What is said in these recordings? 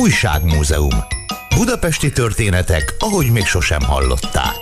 Újságmúzeum. Budapesti történetek, ahogy még sosem hallották.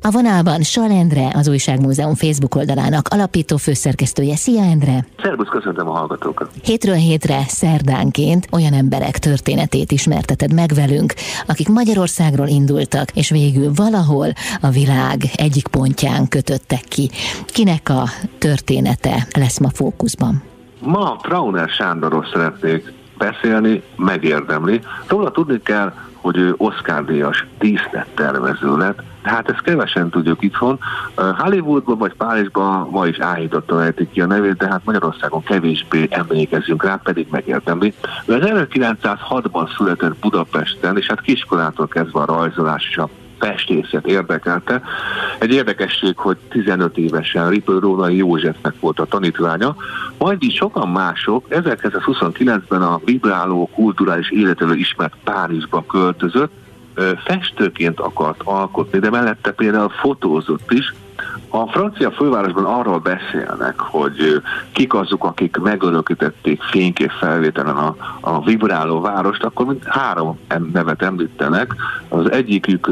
A vonalban Sal Endre, az Újságmúzeum Facebook oldalának alapító főszerkesztője. Szia Endre! Szervusz, köszöntöm a hallgatókat! Hétről hétre, szerdánként olyan emberek történetét ismerteted meg velünk, akik Magyarországról indultak, és végül valahol a világ egyik pontján kötöttek ki. Kinek a története lesz ma fókuszban? Ma Trauner Sándorról szeretnék beszélni, megérdemli. Róla tudni kell, hogy ő Oscar-díjas díszlettervező lett, hát ezt kevesen tudjuk itthon. Hollywoodban vagy Párizsban ma is áhítottan ejtik ki a nevét, de hát Magyarországon kevésbé emlékezünk rá, pedig megértemli. Ő 1906-ban született Budapesten, és hát kiskorától kezdve a rajzolás és a festészet érdekelte. Egy érdekesség, hogy 15 évesen Ripő Rónai Józsefnek volt a tanítványa, majd így sokan mások 1929-ben a vibráló kulturális életelő ismert Párizsba költözött, festőként akart alkotni, de mellette például fotózott is, a francia fővárosban arról beszélnek, hogy kik azok, akik megörökítették fénykép felvételen a, a vibráló várost, akkor mind három nevet említenek. Az egyikük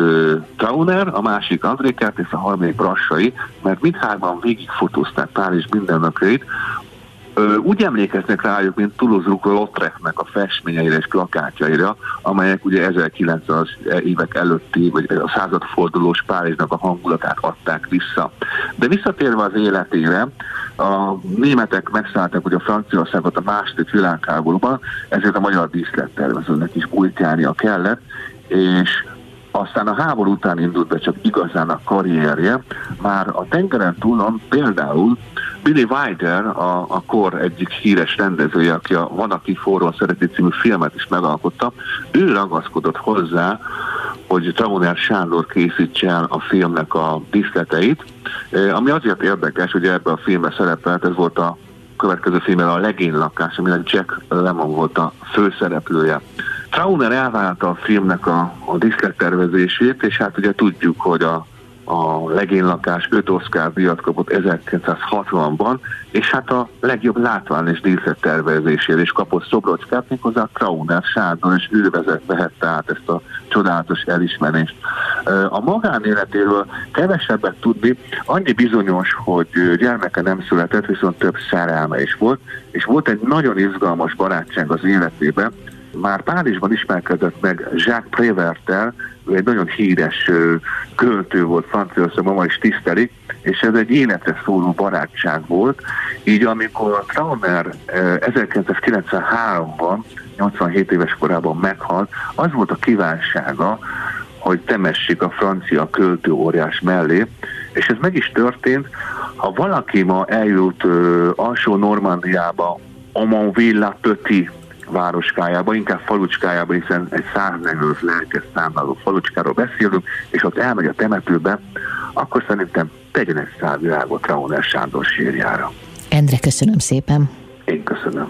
Trauner, a másik André Kert és a harmadik Brassai, mert mindhárman végigfotózták Párizs mindennapjait, úgy emlékeznek rájuk, mint Toulouse-Lautrecnek a festményeire és plakátjaira, amelyek ugye 1900 évek előtti, vagy a századfordulós Párizsnak a hangulatát adták vissza. De visszatérve az életére, a németek megszállták hogy a Franciaországot a második világháborúban, ezért a magyar díszlettervezőnek is bújtjárnia kellett, és aztán a háború után indult be csak igazán a karrierje. Már a tengeren túlon például Billy Wilder, a, a kor egyik híres rendezője, aki a Van, aki forró szereti című filmet is megalkotta, ő ragaszkodott hozzá, hogy Trauner Sándor készítse el a filmnek a díszleteit, e, ami azért érdekes, hogy ebben a filmben szerepelt, ez volt a következő filmben a Legény lakás, aminek Jack Lemmon volt a főszereplője. Trauner elvállalta a filmnek a, a diszlettervezését, és hát ugye tudjuk, hogy a, a legénylakás 5 Oscar díjat kapott 1960-ban, és hát a legjobb látvány és díszlettervezésére is kapott szobrocskát, méghozzá Trauner Sándor, és ő vezet, vehette át ezt a csodálatos elismerést. A magánéletéről kevesebbet tudni, annyi bizonyos, hogy gyermeke nem született, viszont több szerelme is volt, és volt egy nagyon izgalmas barátság az életében, már Párizsban ismerkedett meg Jacques Prévertel, ő egy nagyon híres költő volt Franciaországban, ma is tisztelik, és ez egy életre szóló barátság volt. Így amikor Trauner 1993-ban, 87 éves korában meghalt, az volt a kívánsága, hogy temessék a francia költő óriás mellé, és ez meg is történt. Ha valaki ma eljut alsó Normandiába, Omonville Petit városkájába, inkább falucskájába, hiszen egy 145 lelkes számláló falucskáról beszélünk, és ott elmegy a temetőbe, akkor szerintem tegyen egy szálvilágot Rauner Sándor sírjára. Endre, köszönöm szépen. Én köszönöm.